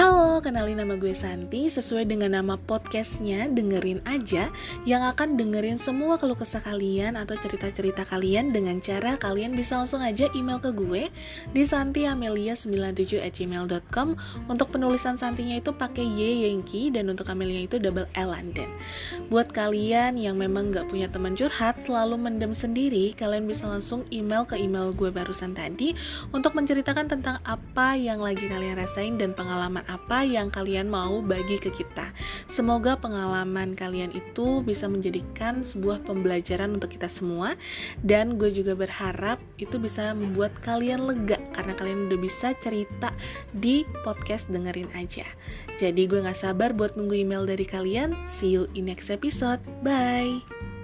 Halo, kenalin nama gue Santi. Sesuai dengan nama podcastnya Dengerin aja Yang akan dengerin semua keluh kesah kalian Atau cerita-cerita kalian Dengan cara kalian bisa langsung aja email ke gue Di santiamelia97gmail.com Untuk penulisan Santinya itu pakai Y Yankee Dan untuk Amelia itu double L London. Buat kalian yang memang gak punya teman curhat Selalu mendem sendiri Kalian bisa langsung email ke email gue barusan tadi Untuk menceritakan tentang apa yang lagi kalian rasain Dan pengalaman apa yang kalian mau bagi ke kita. Semoga pengalaman kalian itu bisa menjadikan sebuah pembelajaran untuk kita semua dan gue juga berharap itu bisa membuat kalian lega karena kalian udah bisa cerita di podcast dengerin aja. Jadi gue gak sabar buat nunggu email dari kalian. See you in next episode. Bye.